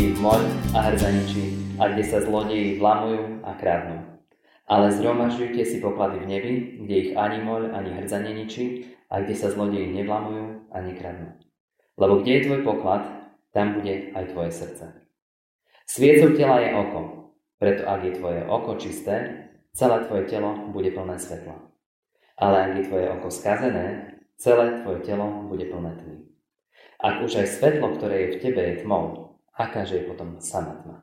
ich moľ a hrzaniči, a kde sa zlodeji vlamujú a kradnú. Ale zhromažďujte si poklady v nebi, kde ich ani moľ, ani hrdzanie ničí, a kde sa zlodeji nevlamujú a nekradnú. Lebo kde je tvoj poklad, tam bude aj tvoje srdce. Sviecou tela je oko, preto ak je tvoje oko čisté, celé tvoje telo bude plné svetla. Ale ak je tvoje oko skazené, celé tvoje telo bude plné tmy. Ak už aj svetlo, ktoré je v tebe, je tmou, akáže je potom sama tma.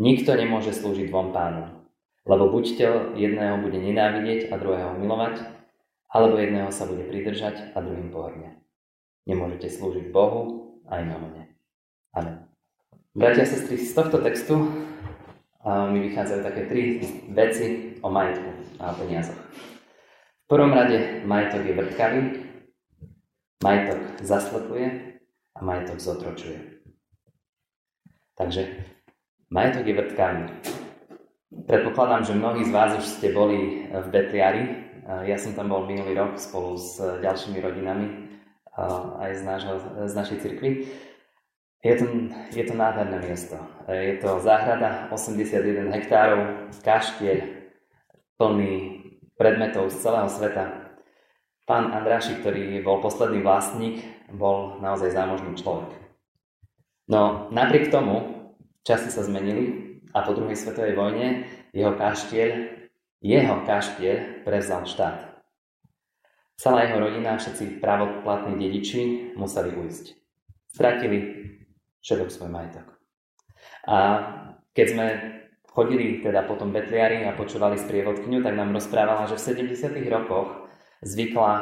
Nikto nemôže slúžiť dvom pánom, lebo buď jedného bude nenávidieť a druhého milovať, alebo jedného sa bude pridržať a druhým pohrdne. Nemôžete slúžiť Bohu aj mamone. Amen. Bratia a sestry, z tohto textu mi vychádzajú také tri veci o majetku a peniazoch. V prvom rade majetok je vrtkavý, majetok zaslepuje a majetok zotročuje. Takže majetok je vrtkami. Predpokladám, že mnohí z vás už ste boli v Betliari. Ja som tam bol minulý rok spolu s ďalšími rodinami aj z, nášho, z našej cirkvi. Je to, je to nádherné miesto. Je to záhrada 81 hektárov, kaštieľ plný predmetov z celého sveta. Pán Andráši, ktorý bol posledný vlastník, bol naozaj zámožný človek. No napriek tomu časy sa zmenili a po druhej svetovej vojne jeho kaštieľ, jeho kaštieľ prevzal štát. Celá jeho rodina a všetci právoplatní dediči museli ujsť. Stratili všetok svoj majetok. A keď sme chodili teda potom Betliari a počúvali sprievodkyňu, tak nám rozprávala, že v 70. rokoch zvykla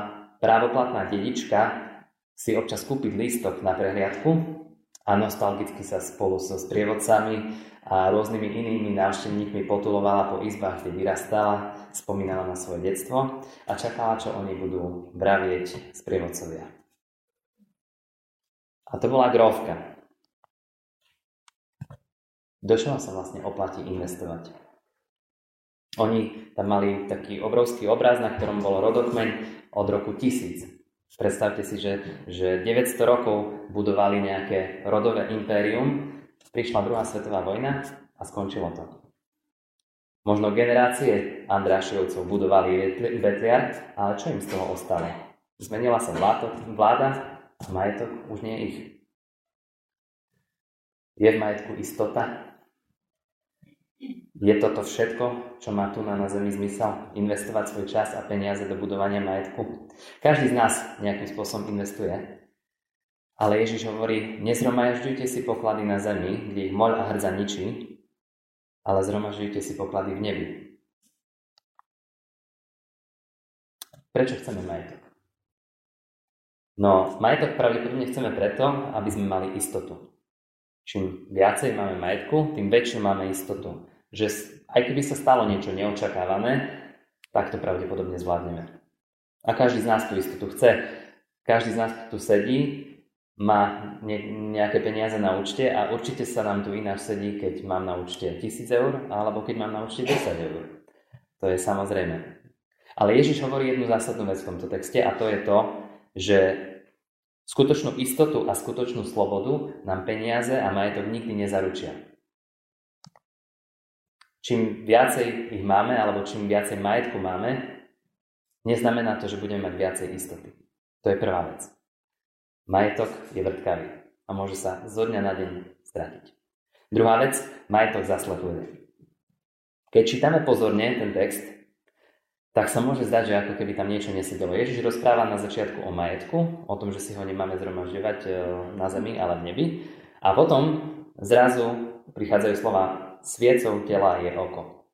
právoplatná dedička si občas kúpiť lístok na prehliadku a nostalgicky sa spolu so sprievodcami a rôznymi inými návštevníkmi potulovala po izbách, kde vyrastala, spomínala na svoje detstvo a čakala, čo oni budú vravieť sprievodcovia. A to bola grovka. Do čoho sa vlastne oplatí investovať? Oni tam mali taký obrovský obraz, na ktorom bol rodokmeň od roku 1000 Predstavte si, že, že 900 rokov budovali nejaké rodové impérium, prišla druhá svetová vojna a skončilo to. Možno generácie Andrášiovcov budovali Betliar, ale čo im z toho ostalo? Zmenila sa vláda a majetok už nie je ich. Je v majetku istota? Je toto všetko, čo má tu na, na Zemi zmysel? Investovať svoj čas a peniaze do budovania majetku? Každý z nás nejakým spôsobom investuje. Ale Ježiš hovorí, nezhromažďujte si poklady na zemi, kde ich moľ a hrdza ničí, ale zhromažďujte si poklady v nebi. Prečo chceme majetok? No, majetok pravdepodobne chceme preto, aby sme mali istotu. Čím viacej máme majetku, tým väčšiu máme istotu že aj keby sa stalo niečo neočakávané, tak to pravdepodobne zvládneme. A každý z nás tú istotu chce. Každý z nás tu sedí, má nejaké peniaze na účte a určite sa nám tu ináč sedí, keď mám na účte 1000 eur alebo keď mám na účte 10 eur. To je samozrejme. Ale Ježiš hovorí jednu zásadnú vec v tomto texte a to je to, že skutočnú istotu a skutočnú slobodu nám peniaze a majetok nikdy nezaručia. Čím viacej ich máme, alebo čím viacej majetku máme, neznamená to, že budeme mať viacej istoty. To je prvá vec. Majetok je vrtkavý a môže sa zo dňa na deň stratiť. Druhá vec, majetok zaslepuje. Keď čítame pozorne ten text, tak sa môže zdať, že ako keby tam niečo nesedelo. Ježiš rozpráva na začiatku o majetku, o tom, že si ho nemáme zhromažďovať e, na zemi, ale v nebi. A potom zrazu prichádzajú slova sviecou tela je oko.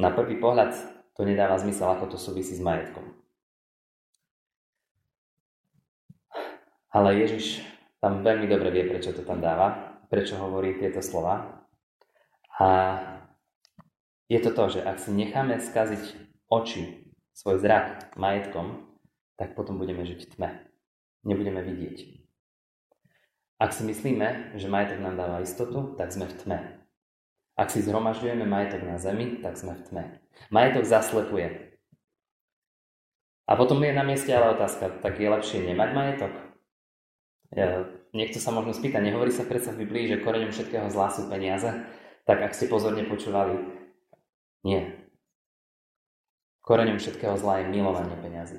Na prvý pohľad to nedáva zmysel, ako to súvisí s majetkom. Ale Ježiš tam veľmi dobre vie, prečo to tam dáva. prečo hovorí tieto slova. A je to to, že ak si necháme skaziť oči, svoj zrak majetkom, tak potom budeme žiť v tme. Nebudeme vidieť. Ak si myslíme, že majetok nám dáva istotu, tak sme v tme. Ak si zhromažďujeme majetok na zemi, tak sme v tme. Majetok zaslepuje. A potom je na mieste ale otázka, tak je lepšie nemať majetok? Ja, niekto sa možno spýta, nehovorí sa predsa v Biblii, že koreňom všetkého zlá sú peniaze? Tak ak ste pozorne počúvali, nie. Koreňom všetkého zlá je milovanie peňazí.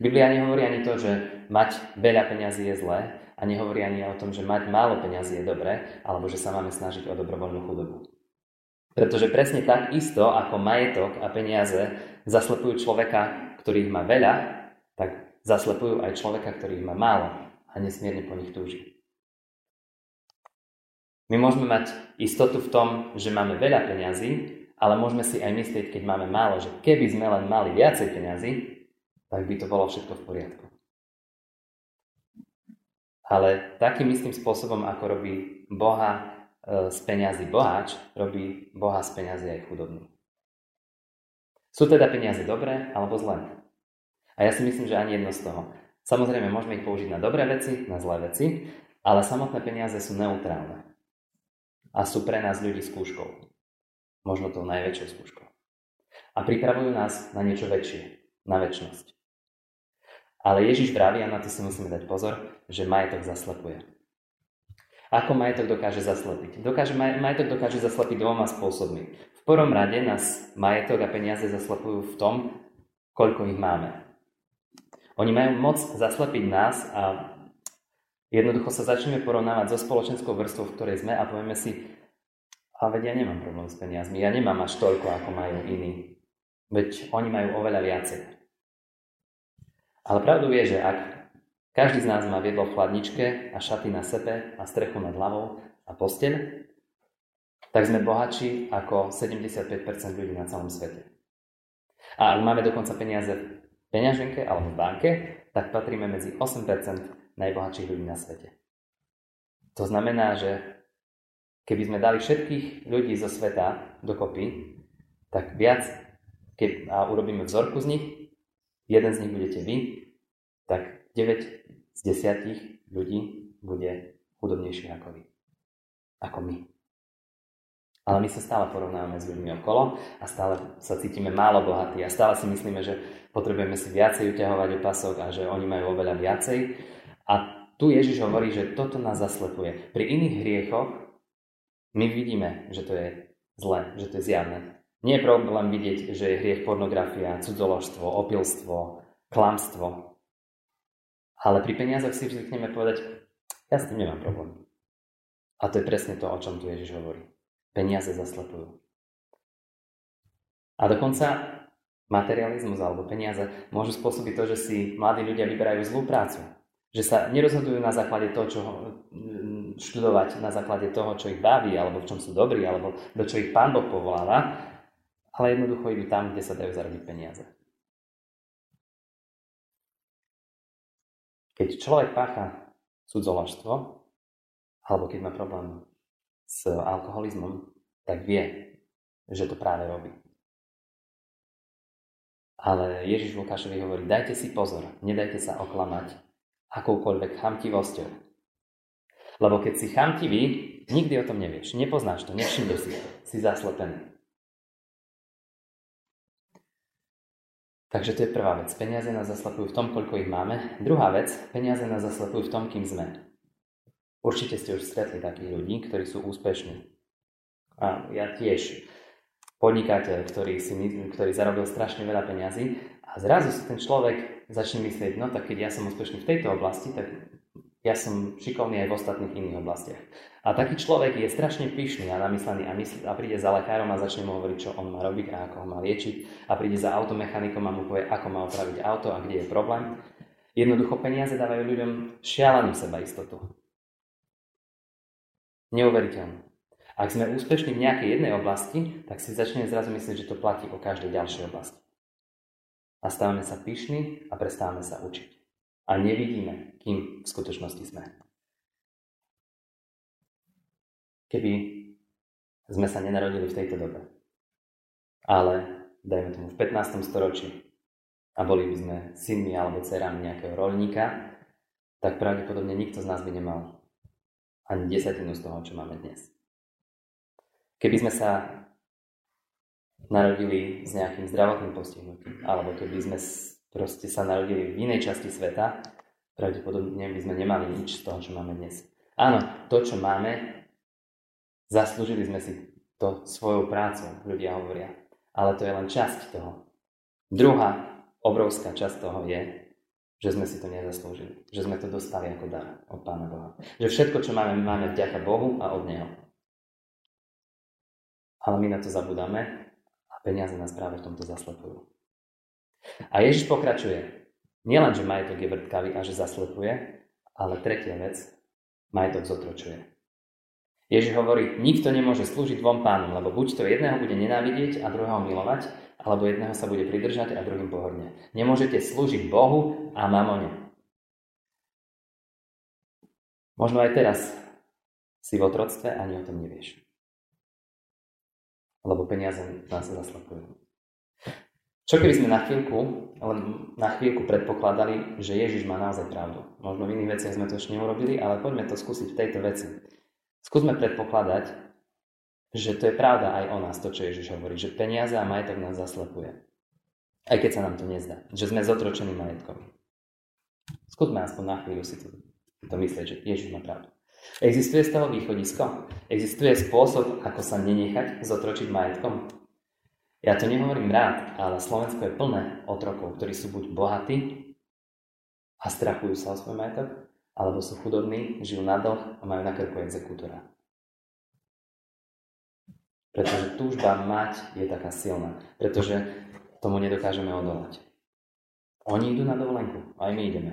Biblia nehovorí ani to, že mať veľa peňazí je zlé a nehovorí ani o tom, že mať málo peňazí je dobré, alebo že sa máme snažiť o dobrovoľnú chudobu. Pretože presne tak isto ako majetok a peniaze zaslepujú človeka, ktorý ich má veľa, tak zaslepujú aj človeka, ktorý ich má málo a nesmierne po nich túži. My môžeme mať istotu v tom, že máme veľa peňazí, ale môžeme si aj myslieť, keď máme málo, že keby sme len mali viacej peňazí, tak by to bolo všetko v poriadku. Ale takým istým spôsobom, ako robí Boha e, z peňazí boháč, robí Boha z peňazí aj chudobný. Sú teda peniaze dobré alebo zlé? A ja si myslím, že ani jedno z toho. Samozrejme, môžeme ich použiť na dobré veci, na zlé veci, ale samotné peniaze sú neutrálne. A sú pre nás ľudí skúškou. Možno tou najväčšou skúškou. A pripravujú nás na niečo väčšie, na väčšnosť. Ale Ježiš vraví, a na to si musíme dať pozor, že majetok zaslepuje. Ako majetok dokáže zaslepiť? Dokáže, majetok dokáže zaslepiť dvoma spôsobmi. V prvom rade nás majetok a peniaze zaslepujú v tom, koľko ich máme. Oni majú moc zaslepiť nás a jednoducho sa začneme porovnávať so spoločenskou vrstvou, v ktorej sme a povieme si, a veď ja nemám problém s peniazmi, ja nemám až toľko, ako majú iní. Veď oni majú oveľa viacej. Ale pravdu je, že ak každý z nás má viedlo v chladničke a šaty na sepe a strechu nad hlavou a posteľ, tak sme bohatší ako 75% ľudí na celom svete. A ak máme dokonca peniaze v peňaženke alebo v banke, tak patríme medzi 8% najbohatších ľudí na svete. To znamená, že keby sme dali všetkých ľudí zo sveta dokopy, tak viac, keď, a urobíme vzorku z nich, jeden z nich budete vy, 9 z 10 ľudí bude chudobnejšie ako vy. Ako my. Ale my sa stále porovnávame s ľuďmi okolo a stále sa cítime málo bohatí a stále si myslíme, že potrebujeme si viacej uťahovať opasok a že oni majú oveľa viacej. A tu Ježiš hovorí, že toto nás zaslepuje. Pri iných hriechoch my vidíme, že to je zle, že to je zjavné. Nie je problém vidieť, že je hriech pornografia, cudzoložstvo, opilstvo, klamstvo. Ale pri peniazoch si zvykneme povedať, ja s tým nemám problém. A to je presne to, o čom tu Ježiš hovorí. Peniaze zaslepujú. A dokonca materializmus alebo peniaze môžu spôsobiť to, že si mladí ľudia vyberajú zlú prácu. Že sa nerozhodujú na základe toho, čo študovať na základe toho, čo ich baví, alebo v čom sú dobrí, alebo do čo ich Pán Boh povoláva, ale jednoducho idú tam, kde sa dajú zaradiť peniaze. Keď človek pácha cudzoložstvo, alebo keď má problém s alkoholizmom, tak vie, že to práve robí. Ale Ježiš Lukášovi hovorí, dajte si pozor, nedajte sa oklamať akoukoľvek chamtivosťou. Lebo keď si chamtivý, nikdy o tom nevieš, nepoznáš to, nevšimneš si si zaslepený. Takže to je prvá vec. Peniaze nás zaslepujú v tom, koľko ich máme. Druhá vec, peniaze nás zaslepujú v tom, kým sme. Určite ste už stretli takých ľudí, ktorí sú úspešní. A ja tiež. Podnikateľ, ktorý, si, ktorý zarobil strašne veľa peňazí a zrazu si ten človek začne myslieť, no tak keď ja som úspešný v tejto oblasti, tak ja som šikovný aj v ostatných iných oblastiach. A taký človek je strašne pyšný a namyslený a, myslí, a príde za lekárom a začne mu hovoriť, čo on má robiť a ako ho má liečiť a príde za automechanikom a mu povie, ako má opraviť auto a kde je problém. Jednoducho peniaze dávajú ľuďom šialenú sebaistotu. Neuveriteľnú. Ak sme úspešní v nejakej jednej oblasti, tak si začneme zrazu myslieť, že to platí o každej ďalšej oblasti. A stávame sa pyšní a prestávame sa učiť a nevidíme, kým v skutočnosti sme. keby sme sa nenarodili v tejto dobe. Ale, dajme tomu, v 15. storočí a boli by sme synmi alebo dcerami nejakého rolníka, tak pravdepodobne nikto z nás by nemal ani desatinu z toho, čo máme dnes. Keby sme sa narodili s nejakým zdravotným postihnutím, alebo keby sme proste sa narodili v inej časti sveta, pravdepodobne by sme nemali nič z toho, čo máme dnes. Áno, to, čo máme, zaslúžili sme si to svojou prácou, ľudia hovoria. Ale to je len časť toho. Druhá obrovská časť toho je, že sme si to nezaslúžili. Že sme to dostali ako dar od Pána Boha. Že všetko, čo máme, máme vďaka Bohu a od Neho. Ale my na to zabudáme a peniaze nás práve v tomto zaslepujú. A Ježiš pokračuje. Nielen, že majetok je vrtkavý a že zaslepuje, ale tretia vec, majetok zotročuje. Ježiš hovorí, nikto nemôže slúžiť dvom pánom, lebo buď to jedného bude nenávidieť a druhého milovať, alebo jedného sa bude pridržať a druhým pohorne. Nemôžete slúžiť Bohu a mamone. Možno aj teraz si v otroctve ani o tom nevieš. Lebo peniaze nás zaslepujú. Čo keby sme na chvíľku, len na chvíľku predpokladali, že Ježiš má naozaj pravdu. Možno v iných veciach sme to ešte neurobili, ale poďme to skúsiť v tejto veci. Skúsme predpokladať, že to je pravda aj o nás, to, čo Ježiš hovorí, že peniaze a majetok nás zaslepuje. Aj keď sa nám to nezdá, že sme zotročení majetkom. Skúsme aspoň na chvíľu si to, to myslieť, že Ježiš má pravdu. Existuje z toho východisko? Existuje spôsob, ako sa nenechať zotročiť majetkom? Ja to nehovorím rád, ale Slovensko je plné otrokov, ktorí sú buď bohatí a strachujú sa o svoj majetok, alebo sú chudobní, žijú na dlh a majú na krku exekútora. Pretože túžba mať je taká silná. Pretože tomu nedokážeme odolať. Oni idú na dovolenku, aj my ideme.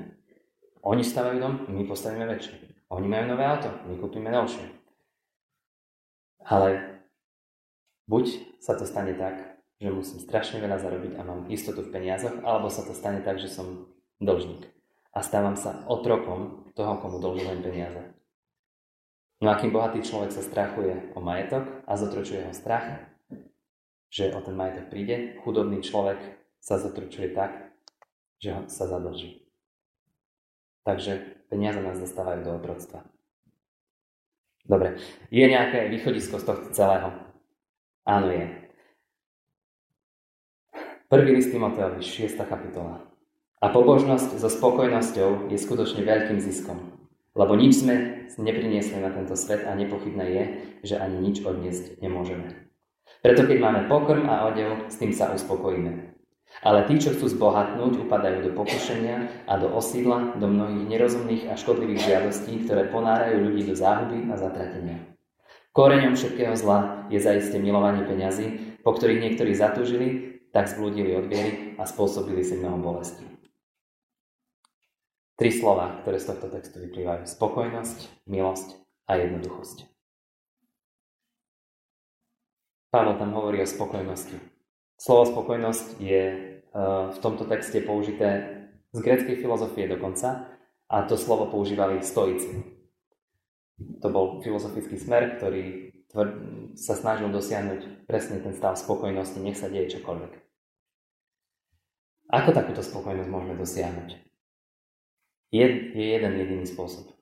Oni stavajú dom, my postavíme väčšie. Oni majú nové auto, my kúpime novšie. Ale buď sa to stane tak, že musím strašne veľa zarobiť a mám istotu v peniazoch, alebo sa to stane tak, že som dlžník. A stávam sa otrokom toho, komu dlžujem peniaze. No a kým bohatý človek sa strachuje o majetok a zotročuje ho strach, že o ten majetok príde, chudobný človek sa zotročuje tak, že ho sa zadlží. Takže peniaze nás dostávajú do otroctva. Dobre, je nejaké východisko z tohto celého? Áno, je. Prvý list Timoteovi, 6. kapitola. A pobožnosť so spokojnosťou je skutočne veľkým ziskom. Lebo nič sme nepriniesli na tento svet a nepochybné je, že ani nič odniesť nemôžeme. Preto keď máme pokrm a odev, s tým sa uspokojíme. Ale tí, čo chcú zbohatnúť, upadajú do pokušenia a do osídla, do mnohých nerozumných a škodlivých žiadostí, ktoré ponárajú ľudí do záhuby a zatratenia. Koreňom všetkého zla je zaiste milovanie peňazí, po ktorých niektorí zatúžili, tak zblúdili od viery a spôsobili si mnoho bolesti. Tri slova, ktoré z tohto textu vyplývajú. Spokojnosť, milosť a jednoduchosť. Pavel tam hovorí o spokojnosti. Slovo spokojnosť je e, v tomto texte použité z greckej filozofie dokonca a to slovo používali stoici. To bol filozofický smer, ktorý sa snažil dosiahnuť presne ten stav spokojnosti, nech sa deje čokoľvek. Ako takúto spokojnosť môžeme dosiahnuť? je, je jeden jediný spôsob.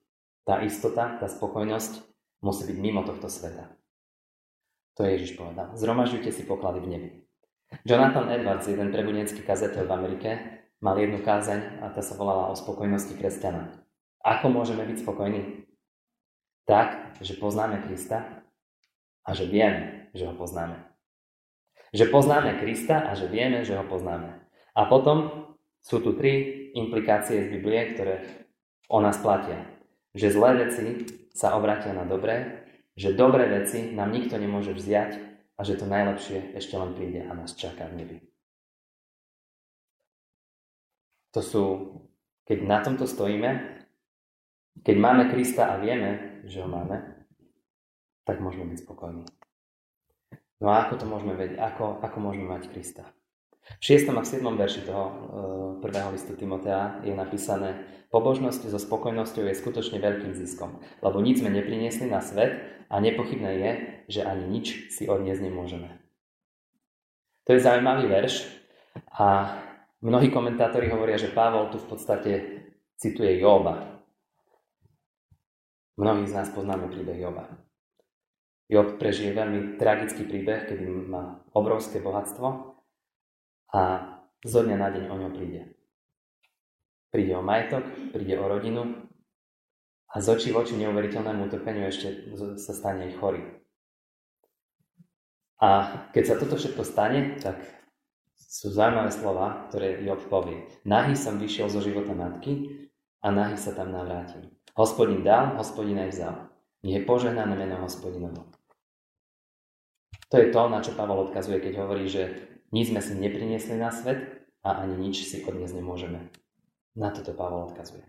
Tá istota, tá spokojnosť musí byť mimo tohto sveta. To Ježiš povedal. Zromažujte si poklady v nebi. Jonathan Edwards, jeden prebudenecký kazateľ v Amerike, mal jednu kázeň a tá sa volala o spokojnosti kresťana. Ako môžeme byť spokojní? Tak, že poznáme Krista a že vieme, že ho poznáme. Že poznáme Krista a že vieme, že ho poznáme. A potom sú tu tri implikácie z Biblie, ktoré o nás platia. Že zlé veci sa obratia na dobré, že dobré veci nám nikto nemôže vziať a že to najlepšie ešte len príde a nás čaká v nebi. To sú, keď na tomto stojíme, keď máme Krista a vieme, že ho máme, tak môžeme byť spokojní. No a ako to môžeme vedieť? Ako, ako môžeme mať Krista? V 6. a v 7. verši toho e, prvého listu Timotea je napísané Pobožnosť so spokojnosťou je skutočne veľkým ziskom, lebo nič sme nepriniesli na svet a nepochybné je, že ani nič si odniesť nemôžeme. To je zaujímavý verš a mnohí komentátori hovoria, že Pavol tu v podstate cituje Joba. Mnohí z nás poznáme príbeh Joba. Job prežije veľmi tragický príbeh, kedy má obrovské bohatstvo a zo dňa na deň o ňom príde. Príde o majetok, príde o rodinu a z očí v oči neuveriteľnému utrpeniu ešte sa stane aj chorý. A keď sa toto všetko stane, tak sú zaujímavé slova, ktoré Job povie. Nahý som vyšiel zo života matky a nahý sa tam navrátim. Hospodin dal, hospodin aj vzal. Je požehnané meno hospodinovo. To je to, na čo Pavol odkazuje, keď hovorí, že nič sme si nepriniesli na svet a ani nič si odniesť nemôžeme. Na toto Pavol odkazuje.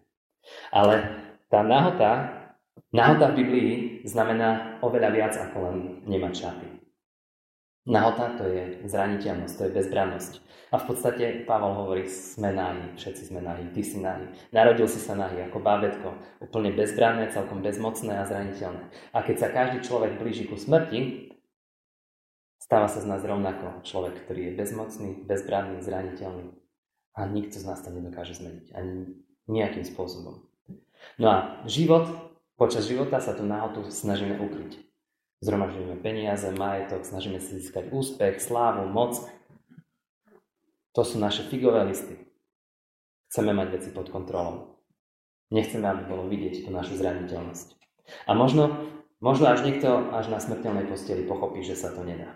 Ale tá nahota, nahota v Biblii znamená oveľa viac ako len nemať šaty. Nahota to je zraniteľnosť, to je bezbrannosť. A v podstate Pavel hovorí, sme nahy, všetci sme nahy, ty si nahy. Narodil si sa nahy ako bábetko, úplne bezbranné, celkom bezmocné a zraniteľné. A keď sa každý človek blíži ku smrti, Stáva sa z nás rovnako človek, ktorý je bezmocný, bezbranný, zraniteľný a nikto z nás to nedokáže zmeniť. Ani nejakým spôsobom. No a život, počas života sa tu náhodu snažíme ukryť. Zhromažďujeme peniaze, majetok, snažíme si získať úspech, slávu, moc. To sú naše figové listy. Chceme mať veci pod kontrolou. Nechceme, aby bolo vidieť tú našu zraniteľnosť. A možno, možno až niekto až na smrteľnej posteli pochopí, že sa to nedá.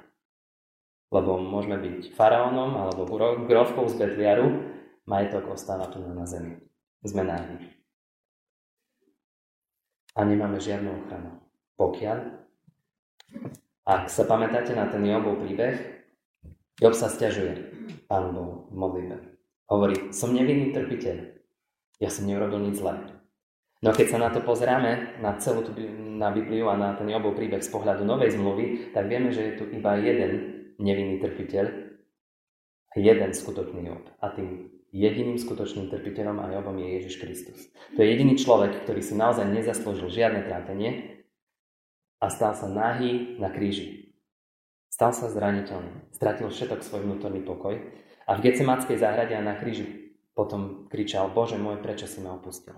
Lebo môžeme byť faraónom alebo grovkou z Betliaru, majetok ostáva tu na zemi. Sme náhli. A nemáme žiadnu ochranu. Pokiaľ, ak sa pamätáte na ten Jobov príbeh, Job sa stiažuje Pánu Bohu v modlitbe. Hovorí, som nevinný trpiteľ. Ja som neurobil nič zlé. No keď sa na to pozráme, na celú tú, na Bibliu a na ten Jobov príbeh z pohľadu Novej zmluvy, tak vieme, že je tu iba jeden nevinný trpiteľ jeden skutočný Job. A tým jediným skutočným trpiteľom a Jobom je Ježiš Kristus. To je jediný človek, ktorý si naozaj nezaslúžil žiadne trápenie a stal sa nahý na kríži. Stal sa zraniteľný, stratil všetok svoj vnútorný pokoj a v Gecemáckej záhrade a na kríži potom kričal, Bože môj, prečo si ma opustil?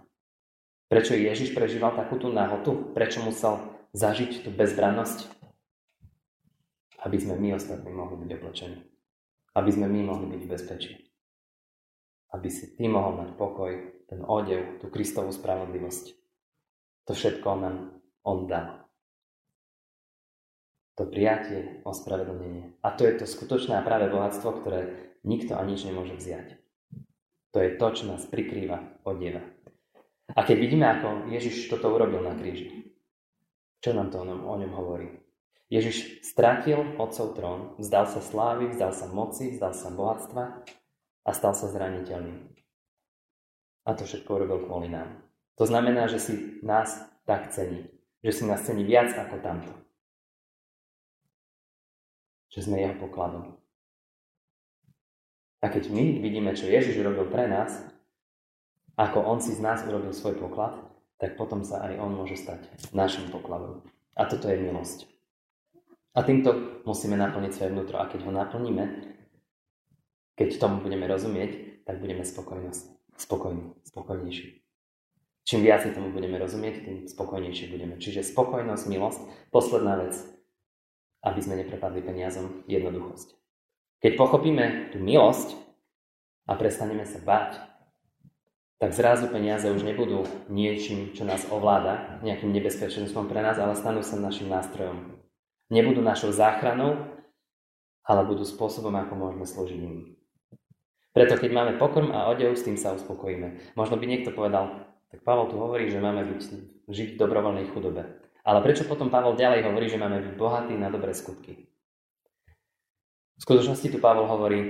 Prečo Ježiš prežíval takú tú nahotu? Prečo musel zažiť tú bezbrannosť? aby sme my ostatní mohli byť oblečení. Aby sme my mohli byť v bezpečí. Aby si ty mohol mať pokoj, ten odev, tú Kristovú spravodlivosť. To všetko nám on dá. To prijatie, ospravedlnenie. A to je to skutočné a práve bohatstvo, ktoré nikto a nič nemôže vziať. To je to, čo nás prikrýva, odieva. A keď vidíme, ako Ježiš toto urobil na kríži, čo nám to o ňom, o ňom hovorí? Ježiš stratil Otcov trón, vzdal sa slávy, vzdal sa moci, vzdal sa bohatstva a stal sa zraniteľným. A to všetko urobil kvôli nám. To znamená, že si nás tak cení. Že si nás cení viac ako tamto. Že sme jeho pokladom. A keď my vidíme, čo Ježiš urobil pre nás, ako on si z nás urobil svoj poklad, tak potom sa aj on môže stať našim pokladom. A toto je milosť. A týmto musíme naplniť svoje vnútro. A keď ho naplníme, keď tomu budeme rozumieť, tak budeme spokojnosť, spokojní, spokojnejší. Čím viac tomu budeme rozumieť, tým spokojnejšie budeme. Čiže spokojnosť, milosť, posledná vec, aby sme neprepadli peniazom, jednoduchosť. Keď pochopíme tú milosť a prestaneme sa báť, tak zrazu peniaze už nebudú niečím, čo nás ovláda, nejakým nebezpečenstvom pre nás, ale stanú sa našim nástrojom, nebudú našou záchranou, ale budú spôsobom, ako môžeme slúžiť im. Preto keď máme pokrm a odev, s tým sa uspokojíme. Možno by niekto povedal, tak Pavel tu hovorí, že máme byť, žiť v dobrovoľnej chudobe. Ale prečo potom Pavel ďalej hovorí, že máme byť bohatí na dobré skutky? V skutočnosti tu Pavel hovorí,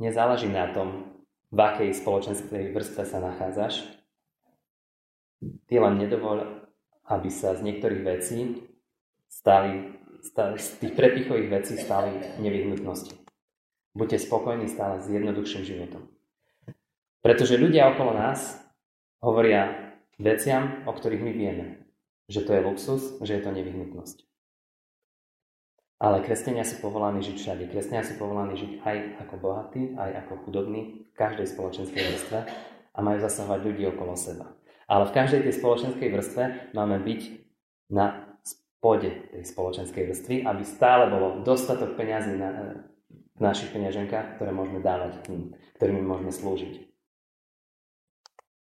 nezáleží na tom, v akej spoločenskej vrstve sa nachádzaš. Ty len nedovol, aby sa z niektorých vecí stali z tých prepichových vecí stali nevyhnutnosti. Buďte spokojní stále s jednoduchším životom. Pretože ľudia okolo nás hovoria veciam, o ktorých my vieme, že to je luxus, že je to nevyhnutnosť. Ale kresťania sú povolaní žiť všade. Kresťania sú povolaní žiť aj ako bohatí, aj ako chudobní v každej spoločenskej vrstve a majú zasahovať ľudí okolo seba. Ale v každej tej spoločenskej vrstve máme byť na spode tej spoločenskej vrstvy, aby stále bolo dostatok peňazí na, v našich peňaženkách, ktoré môžeme dávať tým, ktorými môžeme slúžiť.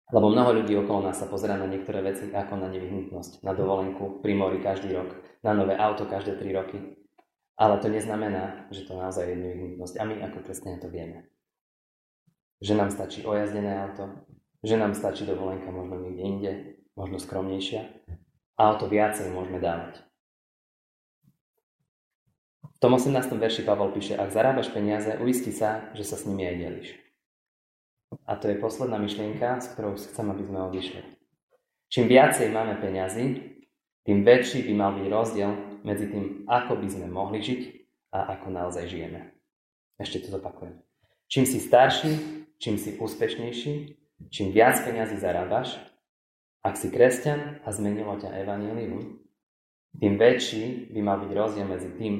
Lebo mnoho ľudí okolo nás sa pozerá na niektoré veci ako na nevyhnutnosť, na dovolenku pri mori každý rok, na nové auto každé 3 roky. Ale to neznamená, že to naozaj je nevyhnutnosť. A my ako kresťania to vieme. Že nám stačí ojazdené auto, že nám stačí dovolenka možno niekde inde, možno skromnejšia. A o to viacej môžeme dávať. V tom 18. verši Pavol píše, ak zarábaš peniaze, uisti sa, že sa s nimi aj delíš. A to je posledná myšlienka, s ktorou chcem, aby sme odišli. Čím viacej máme peňazí, tým väčší by mal byť rozdiel medzi tým, ako by sme mohli žiť a ako naozaj žijeme. Ešte to zopakujem. Čím si starší, čím si úspešnejší, čím viac peňazí zarábaš, ak si kresťan a zmenilo ťa evanílium, tým väčší by mal byť rozdiel medzi tým,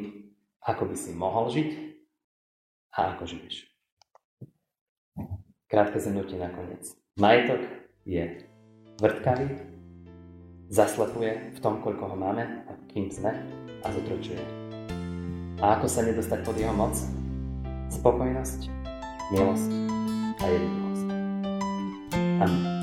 ako by si mohol žiť a ako žiješ. Krátke zhrnutie nakoniec. Majetok je vrtkavý, zaslepuje v tom, koľko ho máme a kým sme a zotročuje. A ako sa nedostať pod jeho moc? Spokojnosť, milosť a jednoduchosť. Amen.